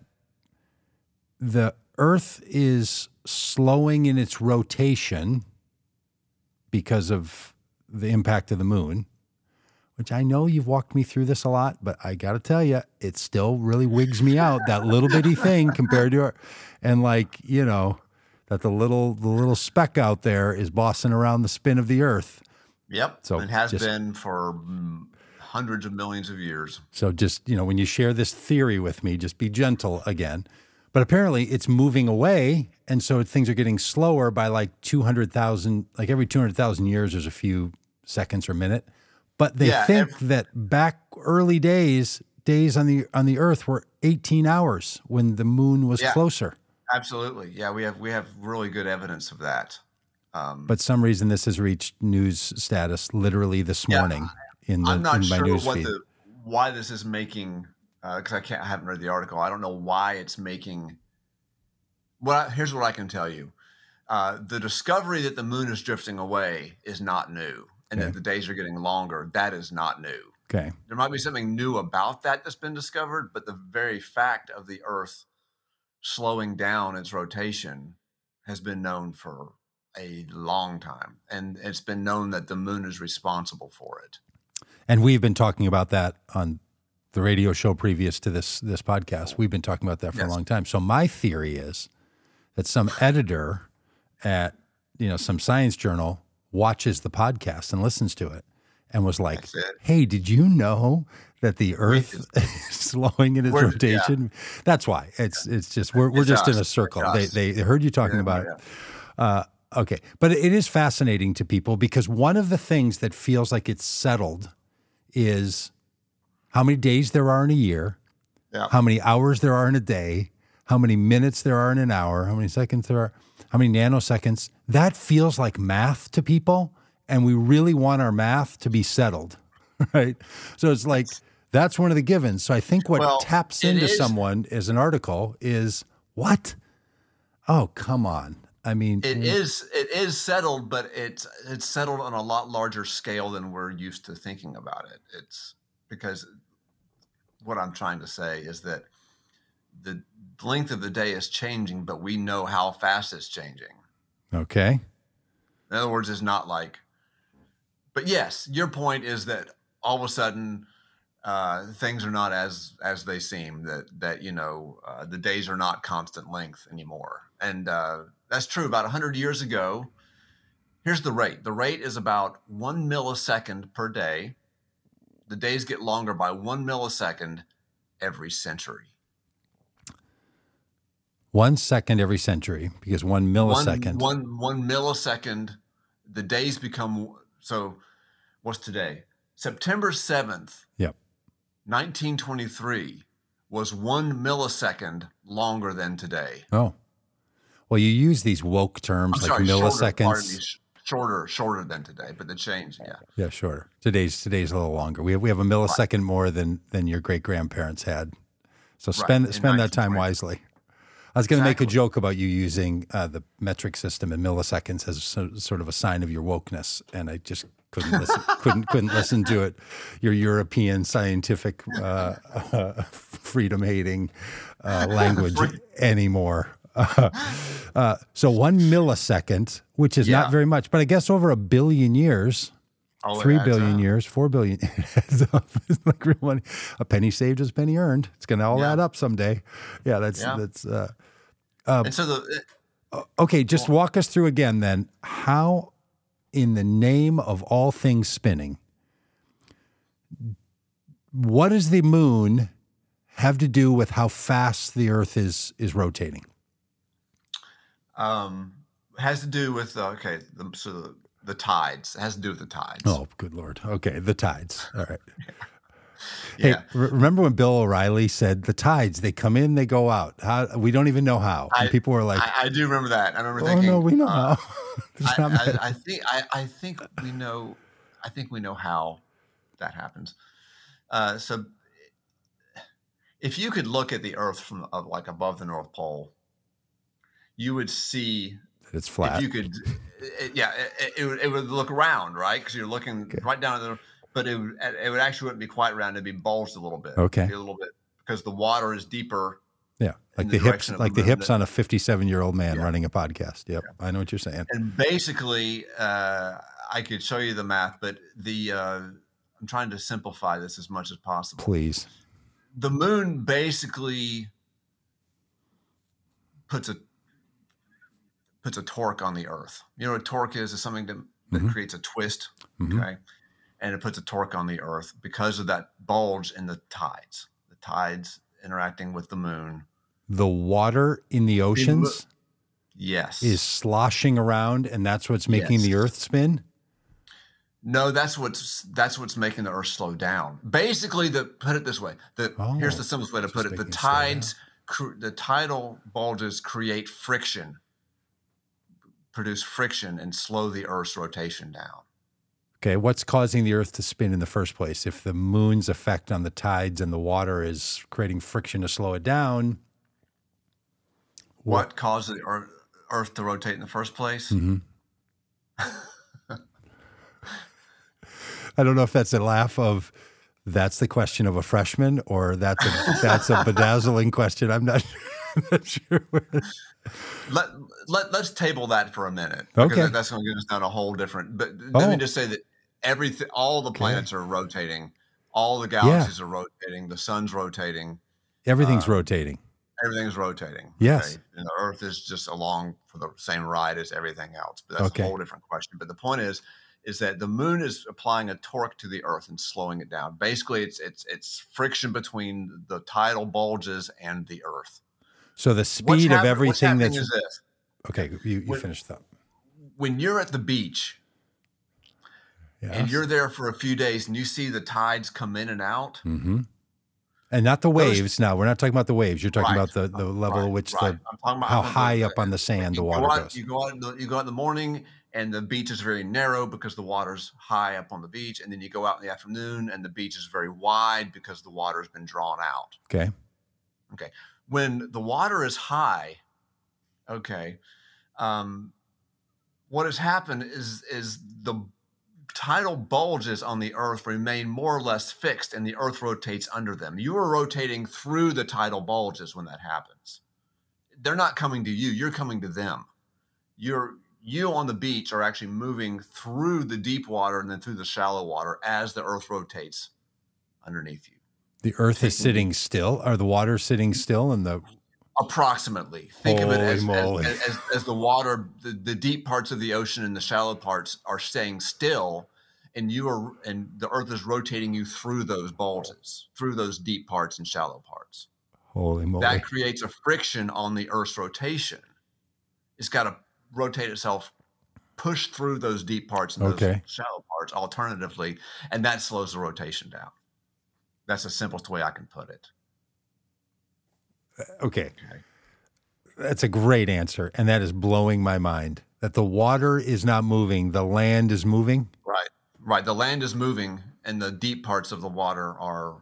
A: the Earth is slowing in its rotation because of the impact of the moon. Which I know you've walked me through this a lot, but I got to tell you, it still really wigs me out that little bitty thing compared to, and like you know, that the little the little speck out there is bossing around the spin of the Earth.
B: Yep.
A: So
B: it has
A: just-
B: been for mm, hundreds of millions of years.
A: So just, you know, when you share this theory with me, just be gentle again. But apparently it's moving away. And so things are getting slower by like 200,000, like every 200,000 years, there's a few seconds or minute. But they
B: Yeah,
A: think that back early days, days on the on the earth were 18 hours when the moon was
B: Yeah.
A: closer.
B: Absolutely. Yeah, we have we have really good evidence of that. Um,
A: But some reason this has reached news status literally this
B: Yeah,
A: morning in the
B: I'm not
A: in my
B: sure
A: news
B: what
A: feed.
B: the why this is making because I can't I haven't read the article. I don't know why it's making. Well, here's what I can tell you: uh, the discovery that the moon is drifting away is not new, and
A: Okay.
B: that the days are getting longer. That is not new.
A: okay.
B: There might be something new about that that's been discovered, but the very fact of the Earth slowing down its rotation has been known for a long time, and it's been known that the moon is responsible for it.
A: And we've been talking about that on the radio show previous to this this podcast. We've been talking about that for
B: Yes.
A: a long time. So my theory is that some editor at you know some science journal watches the podcast and listens to it and was like, "Hey, did you know that the Earth is slowing in its
B: We're-
A: rotation?" That's why it's it's just we're we're
B: It's
A: just in a circle. They they heard you talking about it. Uh, okay, but it is fascinating to people because one of the things that feels like it's settled is how many days there are in a year,
B: Yeah.
A: how many hours there are in a day, how many minutes there are in an hour, how many seconds there are, how many nanoseconds. That feels like math to people, and we really want our math to be settled, right? So it's like that's one of the givens. So I think what
B: Well,
A: taps into
B: is-
A: someone as an article is what? Oh, come on. I mean,
B: It mm. is it is settled, but it's it's settled on a lot larger scale than we're used to thinking about it. It's because what I'm trying to say is that the length of the day is changing, but we know how fast it's changing.
A: okay.
B: In other words, it's not like. But yes, your point is that all of a sudden uh, things are not as as they seem. That that you know uh, the days are not constant length anymore, and uh, that's true. About hundred years ago, here's the rate. The rate is about one millisecond per day. The days get longer by one millisecond every century.
A: One second every century because one millisecond.
B: One, one, one millisecond, the days become so. What's today? September 7th,
A: Yep.
B: 1923, was one millisecond longer than today.
A: Oh. Well, you use these woke terms
B: I'm
A: like
B: sorry, shorter,
A: milliseconds.
B: me, shorter, shorter than today, but the change, yeah.
A: Yeah, shorter. Today's today's a little longer. We have we have a millisecond more than than your great grandparents had. So spend
B: in
A: spend that time wisely. I was going to make a joke about you using uh, the metric system in milliseconds as so, sort of a sign of your wokeness, and I just couldn't listen, couldn't couldn't listen to it. Your European scientific uh, freedom hating uh, language anymore. Uh, so one millisecond, which is not very much, but I guess over a billion years,
B: Oh,
A: three billion
B: up.
A: years, four billion. it adds up. It's like real money. A penny saved is a penny earned. It's going to all
B: Yeah.
A: add up someday. Yeah, that's
B: Yeah.
A: that's. Uh,
B: And so the,
A: okay, just walk us through again. Then, how, in the name of all things spinning, what does the moon have to do with how fast the Earth is is rotating?
B: um, has to do with, uh, okay, the, so the, the tides. It has to do with the tides.
A: Oh, good lord. Okay, the tides. All right. Hey,
B: yeah.
A: re- remember when Bill O'Reilly said the tides they come in, they go out. How we don't even know how. And
B: I-
A: people were like,
B: I, I do remember that. I remember
A: "Oh
B: thinking,
A: no, we know
B: uh,
A: how."
B: I, I, think I, I think we know I think we know how that happens. Uh, so if you could look at the Earth from uh, like above the North Pole, you would see
A: it's flat.
B: if you could, it, yeah, it, it, would, it would look round, right? Because you're looking
A: Okay.
B: right down at the, but it would, it would actually wouldn't be quite round. It'd be bulged a little bit.
A: Okay.
B: A little bit because the water is deeper.
A: yeah, like the
B: the
A: hips, like
B: the
A: the hips on a 57 year old man
B: Yeah.
A: running a podcast. Yep, I know what you're saying.
B: and basically uh, i could show you the math but the uh, i'm trying to simplify this as much as possible
A: Please.
B: the moon basically puts a puts a torque on the earth you know what torque is is something that, that
A: Mhm.
B: creates a twist
A: Mhm.
B: okay and it puts a torque on the earth because of that bulge in the tides the tides interacting with the moon
A: The water in the oceans
B: yes
A: is sloshing around, and that's what's making the Earth spin.
B: No, that's what's that's what's making the Earth slow down. Basically, the put it this way: the here's
A: Oh,
B: the simplest way to put it: the
A: making it slow down.
B: tides, cr- the tidal bulges create friction, produce friction, and slow the Earth's rotation down.
A: Okay, what's causing the Earth to spin in the first place? If the moon's effect on the tides and the water is creating friction to slow it down,
B: What caused the Earth, Earth to rotate in the first place?
A: Mhm. I don't know if that's a laugh of that's the question of a freshman or that's a that's a bedazzling question. I'm not, I'm not sure.
B: Let let let's table that for a minute.
A: Okay.
B: that- that's going to get us down a whole different. But let
A: Oh.
B: me just say that everything, all the planets are rotating All the galaxies are rotating. The sun's rotating.
A: Everything's
B: Uh,
A: rotating.
B: Everything's rotating.
A: Yes.
B: And the Earth is just along for the same ride as everything else. But that's
A: Okay.
B: a whole different question. But the point is, is that the moon is applying a torque to the Earth and slowing it down. Basically, it's it's it's friction between the tidal bulges and the Earth.
A: So the speed of everything that's
B: is this.
A: Okay. You, you
B: when-
A: finished that.
B: when you're at the beach and you're there for a few days and you see the tides come in and out,
A: hmm And not the
B: Those-
A: waves. now we're not talking about the waves. You're talking
B: Right.
A: about the, the level
B: right,
A: at which
B: right.
A: the
B: I'm talking about
A: how high
B: the-
A: up on the sand the water
B: out,
A: goes.
B: You go out. In the, you go out in the morning, and the beach is very narrow because the water's high up on the beach, and then you go out in the afternoon, and the beach is very wide because the water's been drawn out.
A: Okay. Okay.
B: When the water is high, okay, um, what has happened is is the tidal bulges on the earth remain more or less fixed and the earth rotates under them you are rotating through the tidal bulges when that happens they're not coming to you you're coming to them you're you on the beach are actually moving through the deep water and then through the shallow water as the earth rotates underneath you
A: The earth is sitting still. Are the water sitting still? And the
B: approximately. Think of it
A: Holy
B: as, as, as, as the water the, the deep parts of the ocean and the shallow parts are staying still and you are and the earth is rotating you through those bulges through those deep parts and shallow parts.
A: Holy moly.
B: that creates a friction on the earth's rotation. It's got to rotate itself push through those deep parts and those
A: Okay.
B: shallow parts alternatively and that slows the rotation down. That's the simplest way i can put it
A: okay.
B: Okay.
A: That's a great answer. And that is blowing my mind that the water is not moving, the land is moving.
B: Right. Right. The land is moving and the deep parts of the water are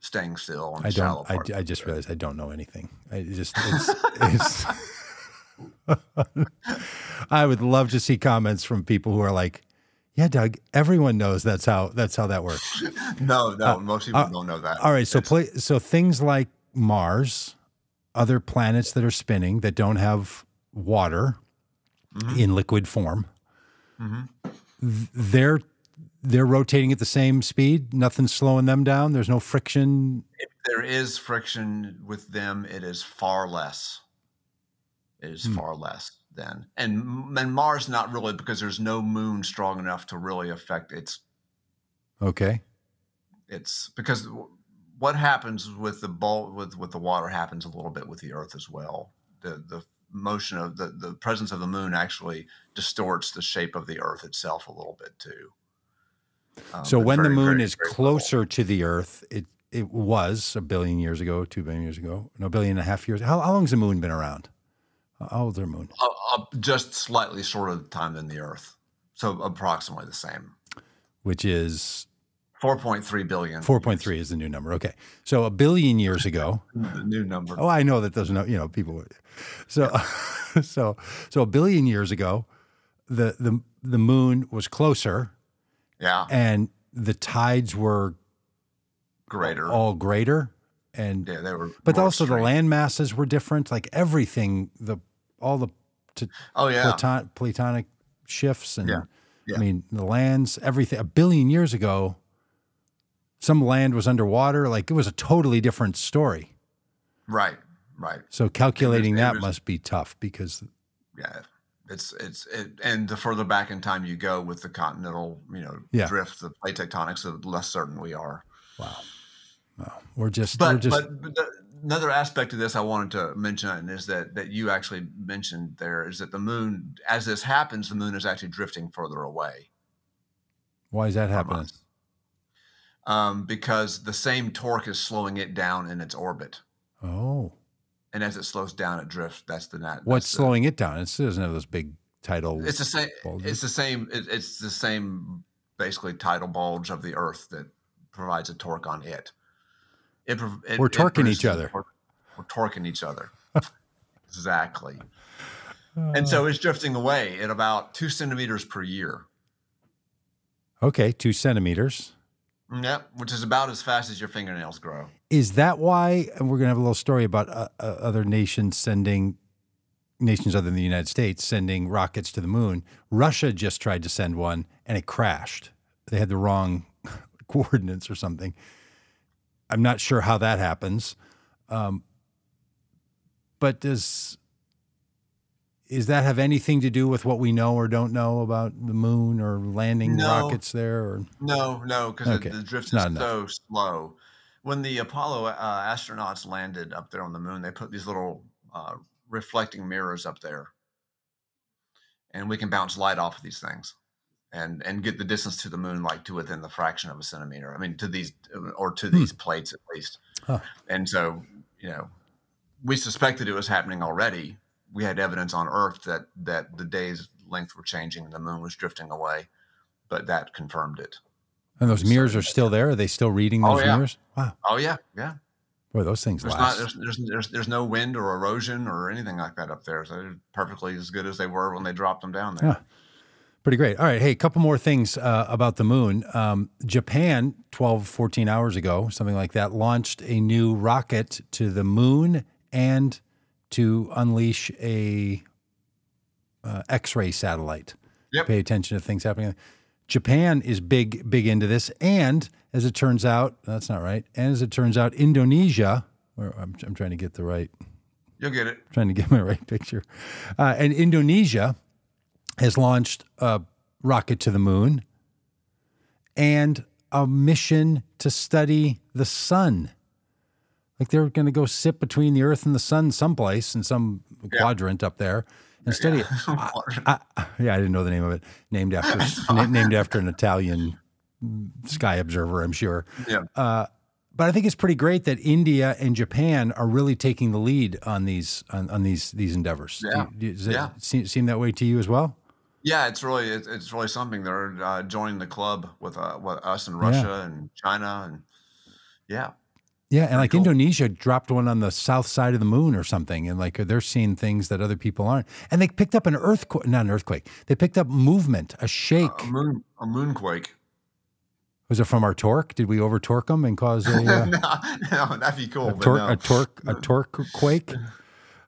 B: staying still.
A: I don't, I, I just realized I don't know anything. I just, it's, it's I would love to see comments from people who are like, yeah, Doug, everyone knows that's how, that's how that works.
B: No, no, most people
A: uh,
B: don't know that.
A: All right, so play, so things like Mars, other planets that are spinning that don't have water
B: Mhm.
A: in liquid form,
B: Mhm.
A: they're they're rotating at the same speed. Nothing's slowing them down. There's no friction.
B: if there is friction with them, it is far less. It is
A: Hmm.
B: far less than And, and Mars, not really, because there's no moon strong enough to really affect its
A: Okay,
B: it's because what happens with the ball with with the water happens a little bit with the earth as well the the motion of the the presence of the moon actually distorts the shape of the earth itself a little bit too Um,
A: so when the moon
B: very,
A: is
B: very
A: closer to the Earth, it it was a billion years ago, two billion years ago, no, billion and a half years. How, how long has the moon been around? How old's our moon?
B: uh, uh, just slightly shorter time than the earth so approximately the same
A: Which is
B: 4.3 billion
A: 4.3 is the new number. Okay. So a billion years ago,
B: the new number
A: Oh, I know that there's no, you know, people. would- So, so, so a billion years ago, the the the moon was closer,
B: yeah
A: and the tides were
B: greater
A: all greater, and
B: yeah they were
A: but also the land masses were different. Like everything, the all the
B: oh yeah
A: platon, platonic shifts, and
B: Yeah. Yeah.
A: I mean the lands, everything. A billion years ago, some land was underwater. Like it was a totally different story.
B: right right
A: So calculating that must be tough because
B: yeah it's it's it, and the further back in time you go with the continental you know
A: Yeah.
B: drift the plate tectonics the less certain we are
A: Wow. Wow. We're just, we're
B: but
A: just,
B: but, but the, another aspect of this i wanted to mention is that that you actually mentioned there is that the moon as this happens the moon is actually drifting further away
A: why is that happening?
B: us. Um, because the same torque is slowing it down in its orbit
A: Oh,
B: and as it slows down it drifts that's the net
A: what's
B: the-
A: slowing it down? It doesn't have those big tidal.
B: It's the same.
A: bulges?
B: It's the same. it- It's the same, basically, tidal bulge of the Earth that provides a torque on it. It, it
A: We're torquing each other.
B: torque- We're torquing each other. exactly. And so it's drifting away at about two centimeters per year.
A: okay, two centimeters.
B: Yep, which is about as fast as your fingernails grow.
A: Is that why? And we're gonna have a little story about uh, uh, other nations sending nations other than the United States sending rockets to the moon. Russia just tried to send one and it crashed. They had the wrong coordinates or something. I'm not sure how that happens. Um, but does is that have anything to do with what we know or don't know about the moon or landing
B: No.
A: rockets there? Or
B: No, no, because
A: Okay,
B: the drift is
A: not enough.
B: so slow. When the Apollo uh, astronauts landed up there on the moon, they put these little uh, reflecting mirrors up there, and we can bounce light off of these things, and and get the distance to the moon like to within the fraction of a centimeter. I mean, to these or to
A: Hmm.
B: these plates at least.
A: Huh.
B: And so, you know, we suspected it was happening already. We had evidence on Earth that that the days length were changing, and the moon was drifting away, but that confirmed it.
A: and those mirrors are still there? Are they still reading
B: Oh,
A: those
B: yeah.
A: mirrors? Wow,
B: Oh yeah, yeah.
A: boy, those things
B: There's
A: last.
B: not there's, there's there's there's no wind or erosion or anything like that up there. So they're perfectly as good as they were when they dropped them down there.
A: Yeah. Pretty great. All right. Hey, a couple more things uh, about the moon. Um, Japan, 12, 14 hours ago, something like that, launched a new rocket to the moon and to unleash a uh, X-ray satellite.
B: Yep.
A: Pay attention to things happening. Japan is big, big into this, and as it turns out, that's not right. And as it turns out, Indonesia. I'm, I'm trying to get the right
B: You'll get it.
A: trying to get my right picture. Uh, and Indonesia has launched a rocket to the moon and a mission to study the sun. Like they're going to go sit between the Earth and the sun someplace in some quadrant up there and study it. I, yeah, I didn't know the name of it. Named after na- named after an Italian sky observer, I'm sure.
B: yeah.
A: But I think it's pretty great that India and Japan are really taking the lead on these on, on these these endeavors.
B: Yeah.
A: do Does it
B: Yeah.
A: seem, seem that way to you as well?
B: Yeah, it's really it's, it's really something. They're uh, joining the club with uh, with us and Russia and China and yeah,
A: Yeah, and like
B: cool.
A: Indonesia dropped one on the south side of the moon or something, and like they're seeing things that other people aren't. And they picked up an earthquake, not an earthquake. They picked up movement, a shake.
B: a moon a moonquake.
A: Was it from our torque? Did we over torque them and cause a, uh,
B: no, no, that'd be cool.
A: a
B: but
A: torque,
B: no.
A: a torque, a torque quake?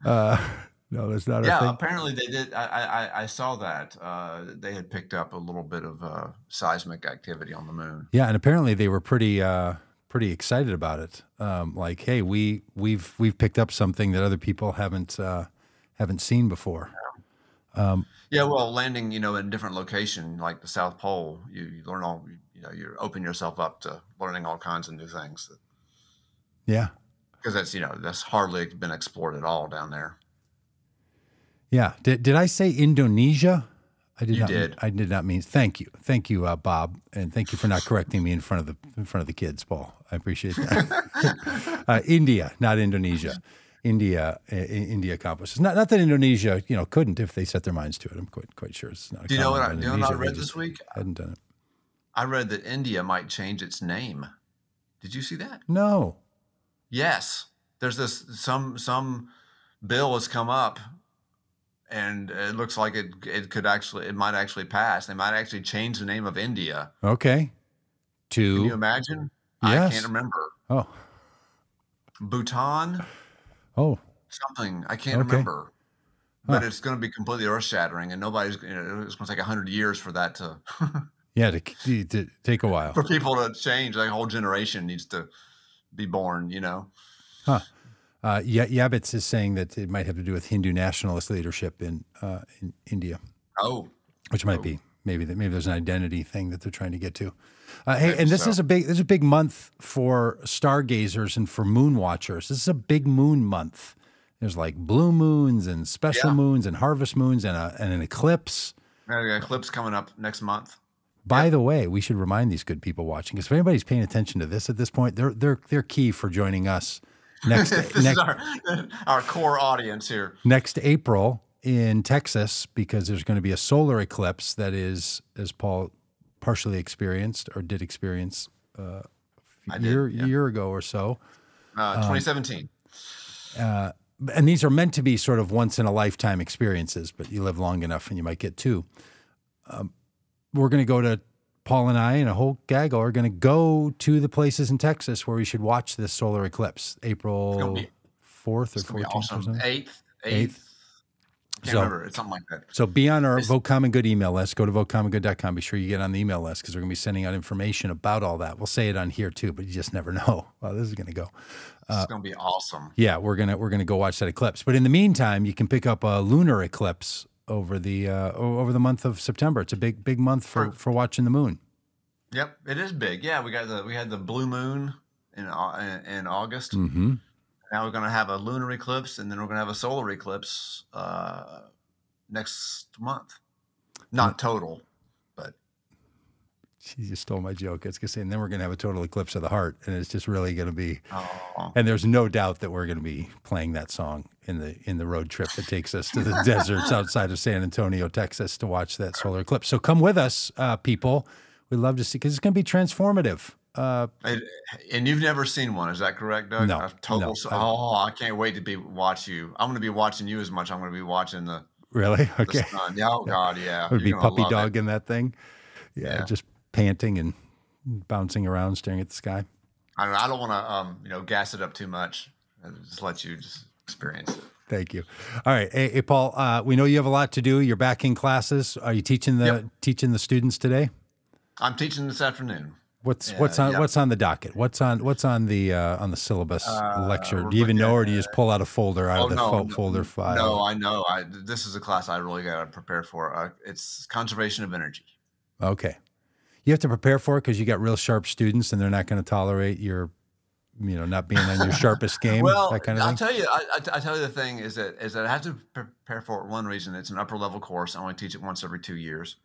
A: Uh, no, that's not a
B: yeah, apparently they did. I I, I- I saw that uh, they had picked up a little bit of uh, seismic activity on the moon.
A: Yeah, and apparently they were pretty uh, pretty excited about it. Um, like, hey, we we've we've picked up something that other people haven't uh, haven't seen before.
B: Yeah, well, landing, you know, in a different location like the South Pole, you, you learn all, you know, you open yourself up to learning all kinds of new things
A: Yeah,
B: because that's, you know, that's hardly been explored at all down there.
A: yeah. Did did I say Indonesia? I did
B: You
A: not.
B: did.
A: I did not mean. Thank you, thank you, uh, Bob, and thank you for not correcting me in front of the in front of the kids, Paul. I appreciate that. uh, India, not Indonesia. India, uh, India accomplishes. Not not that Indonesia, you know, couldn't if they set their minds to it. I'm quite quite sure it's not. a
B: Do you know what I, you know what I read this week?
A: I Hadn't done it.
B: I read that India might change its name. Did you see that?
A: No.
B: Yes. There's this some some bill has come up and it looks like it it could actually it might actually pass. They might actually change the name of India.
A: Okay.
B: Can you
A: To
B: imagine? I can't remember.
A: oh
B: Bhutan,
A: oh
B: something I can't
A: Okay.
B: remember. But
A: Huh.
B: it's going to be completely earth shattering, and nobody's. You know, it's going to take hundred years for that to
A: yeah to, to take a while.
B: for people to change. Like a whole generation needs to be born. You know.
A: Uh, yeah, Yabitz is saying that it might have to do with Hindu nationalist leadership in uh, in India,
B: Oh,
A: which might be maybe that maybe there's an identity thing that they're trying to get to. Uh, hey, and this
B: so.
A: is a big this is a big month for stargazers and for moon watchers. This is a big moon month. There's like blue moons and special
B: Yeah.
A: moons and harvest moons and a, and an eclipse.
B: got eclipse coming up next month.
A: By the way, we should remind these good people watching because if anybody's paying attention to this at this point, they're they're they're key for joining us next
B: this
A: next
B: is our our core audience here.
A: next April in Texas because there's going to be a solar eclipse that is, as Paul partially experienced or did experience uh, a
B: did,
A: year
B: yeah.
A: year ago or so.
B: Uh, 2017.
A: And these are meant to be sort of once in a lifetime experiences, but you live long enough and you might get two. Um, we're going to go to Paul and I and a whole gaggle are going to go to the places in Texas where we should watch this solar eclipse, April fourth or fourteenth or
B: awesome. Eighth,
A: Eighth.
B: Can't
A: So-
B: remember. It's something like that.
A: So be on our Vote Common Good email list. Go to votecommongood.com. Be sure you get on the email list because we're going to be sending out information about all that. We'll say it on here too, but you just never know. Well, this is going to go.
B: It's gonna be awesome.
A: Yeah, we're gonna we're gonna go watch that eclipse. But in the meantime, you can pick up a lunar eclipse over the uh, over the month of September. It's a big big month for for watching the moon.
B: Yep, it is big. Yeah, we got the we had the blue moon in in, in August.
A: Mm-hmm.
B: Now we're gonna have a lunar eclipse, and then we're gonna have a solar eclipse uh, next month. Not total, but
A: You just stole my joke. It's gonna say, and then we're gonna have a total eclipse of the heart, and it's just really gonna be.
B: oh,
A: And there's no doubt that we're gonna be playing that song in the in the road trip that takes us to the deserts outside of San Antonio, Texas, to watch that solar eclipse. So come with us, uh, people. We'd love to see because it's gonna be transformative. Uh,
B: and you've never seen one, is that correct, Doug?
A: No,
B: total.
A: no,
B: so- oh, I can't wait to be watch you. I'm gonna be watching you as much. I'm gonna be watching the,
A: really?
B: the
A: Okay.
B: sun. Yeah, oh God, yeah.
A: It would be
B: You're
A: puppy
B: love it.
A: dog in that thing. Yeah,
B: Yeah.
A: just panting and bouncing around, staring at the sky.
B: I don't, I don't want to, um, you know, gas it up too much. I Just let you just experience it.
A: Thank you. All right, hey, hey Paul. Uh, we know you have a lot to do. You're back in classes. Are you teaching the
B: Yep.
A: teaching the students today?
B: I'm teaching this afternoon.
A: What's
B: Yeah,
A: what's on
B: yeah.
A: what's on the docket? What's on what's on the uh, on the syllabus
B: Uh,
A: lecture? Do you even know, or do you just pull out a folder out
B: Oh
A: of the
B: no,
A: fo-
B: no,
A: folder file?
B: No, I know. I this is a class I really got to prepare for. Uh, it's conservation of energy.
A: Okay, you have to prepare for it because you got real sharp students, and they're not going to tolerate your, you know, not being on your sharpest game.
B: Well,
A: that kind of
B: I'll tell you. I, I, I tell you the thing is that is that I have to prepare for it. One reason it's an upper level course. I only teach it once every two years.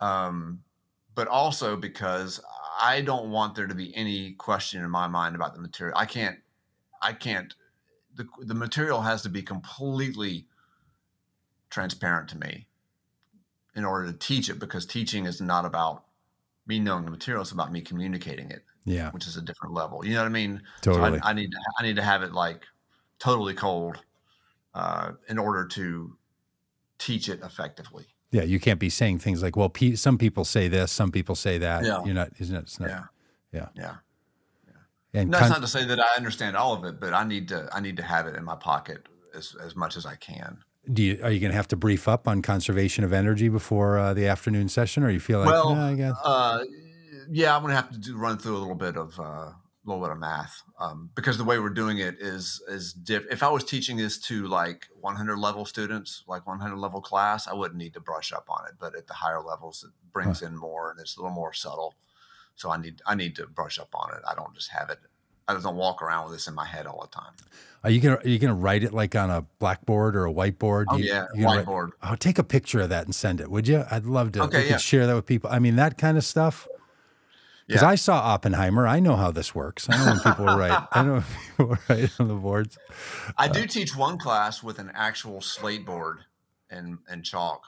B: Um, but also because I don't want there to be any question in my mind about the material. I can't. I can't. The the material has to be completely transparent to me in order to teach it because teaching is not about me knowing the material. It's about me communicating it
A: yeah,
B: which is a different level. You know what I mean? So
A: totally.
B: I, I need to I need to have it like totally cold uh, in order to teach it effectively.
A: Yeah, you can't be saying things like, "Well, pe- some people say this, some people say that."
B: Yeah.
A: You're not, isn't it? Not,
B: Yeah.
A: Yeah.
B: Yeah.
A: And
B: That's
A: con-
B: not to say that I understand all of it, but I need to I need to have it in my pocket as as much as I can.
A: do you are you going to have to brief up on conservation of energy before uh, the afternoon session, or you feel like,
B: well,
A: "Nah, I guess
B: uh, yeah, I'm gonna have to do, run through a little bit of uh, little bit of math um, because the way we're doing it is is diff- if I was teaching this to like 100 level students, like 100 level class, I wouldn't need to brush up on it. But at the higher levels, it brings in more and it's a little more subtle. So I need I need to brush up on it. I don't just have it. I don't walk around with this in my head all the time.
A: are you going to are you to write it like on a blackboard or a whiteboard?
B: Oh
A: You-
B: yeah,
A: gonna write-
B: whiteboard.
A: oh, take a picture of that and send it, would you? I'd love to.
B: Okay, yeah.
A: share that with people. I mean, that kind of stuff. Because
B: Yeah.
A: I saw Oppenheimer, I know how this works. I know when people write. I know when people write on the boards.
B: I
A: Uh,
B: do teach one class with an actual slate board and and chalk,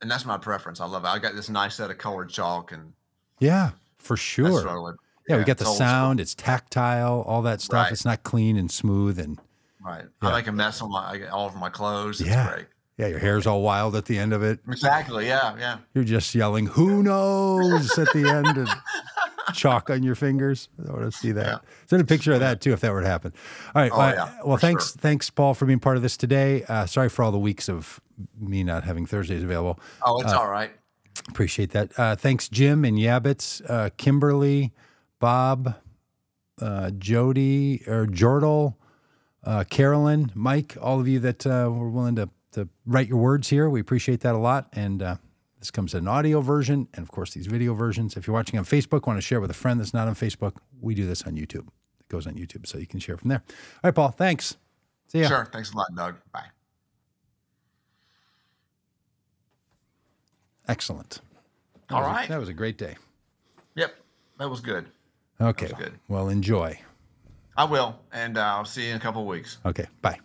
B: and that's my preference. I love it. I got this nice set of colored chalk, and
A: Yeah, for
B: that's
A: sure.
B: what I would-
A: Yeah, we got the
B: old school.
A: sound. It's tactile. All that stuff.
B: Right.
A: It's not clean and smooth. And
B: Right.
A: Yeah.
B: I make a mess on my all over my clothes. It's
A: Yeah.
B: great.
A: Yeah, your hair's all wild at the end of it.
B: Exactly. Yeah. Yeah.
A: You're just yelling, "Who knows?" at the end, and chalk on your fingers. I want to see that.
B: Yeah.
A: Send a picture of that too, if that were to happen. All right.
B: Oh,
A: well,
B: yeah,
A: well thanks,
B: sure.
A: thanks, Paul, for being part of this today. Uh, sorry for all the weeks of me not having Thursdays available.
B: Oh, it's all right.
A: Appreciate that. Uh, thanks, Jim and Yabbits, uh, Kimberly, Bob, uh, Jody or Jordal, uh, Carolyn, Mike, all of you that uh, were willing to, to write your words here. We appreciate that a lot. And uh, this comes in an audio version and, of course, these video versions. If you're watching on Facebook, want to share with a friend that's not on Facebook, we do this on YouTube. It goes on YouTube, so you can share from there. All right, Paul, thanks. See ya.
B: Sure. Thanks a lot, Doug. Bye.
A: Excellent. That
B: All
A: was a- that was a great day.
B: Yep. That was good.
A: Okay.
B: was good.
A: Well, enjoy.
B: I will, and uh, I'll see you in a couple of weeks.
A: Okay. Bye.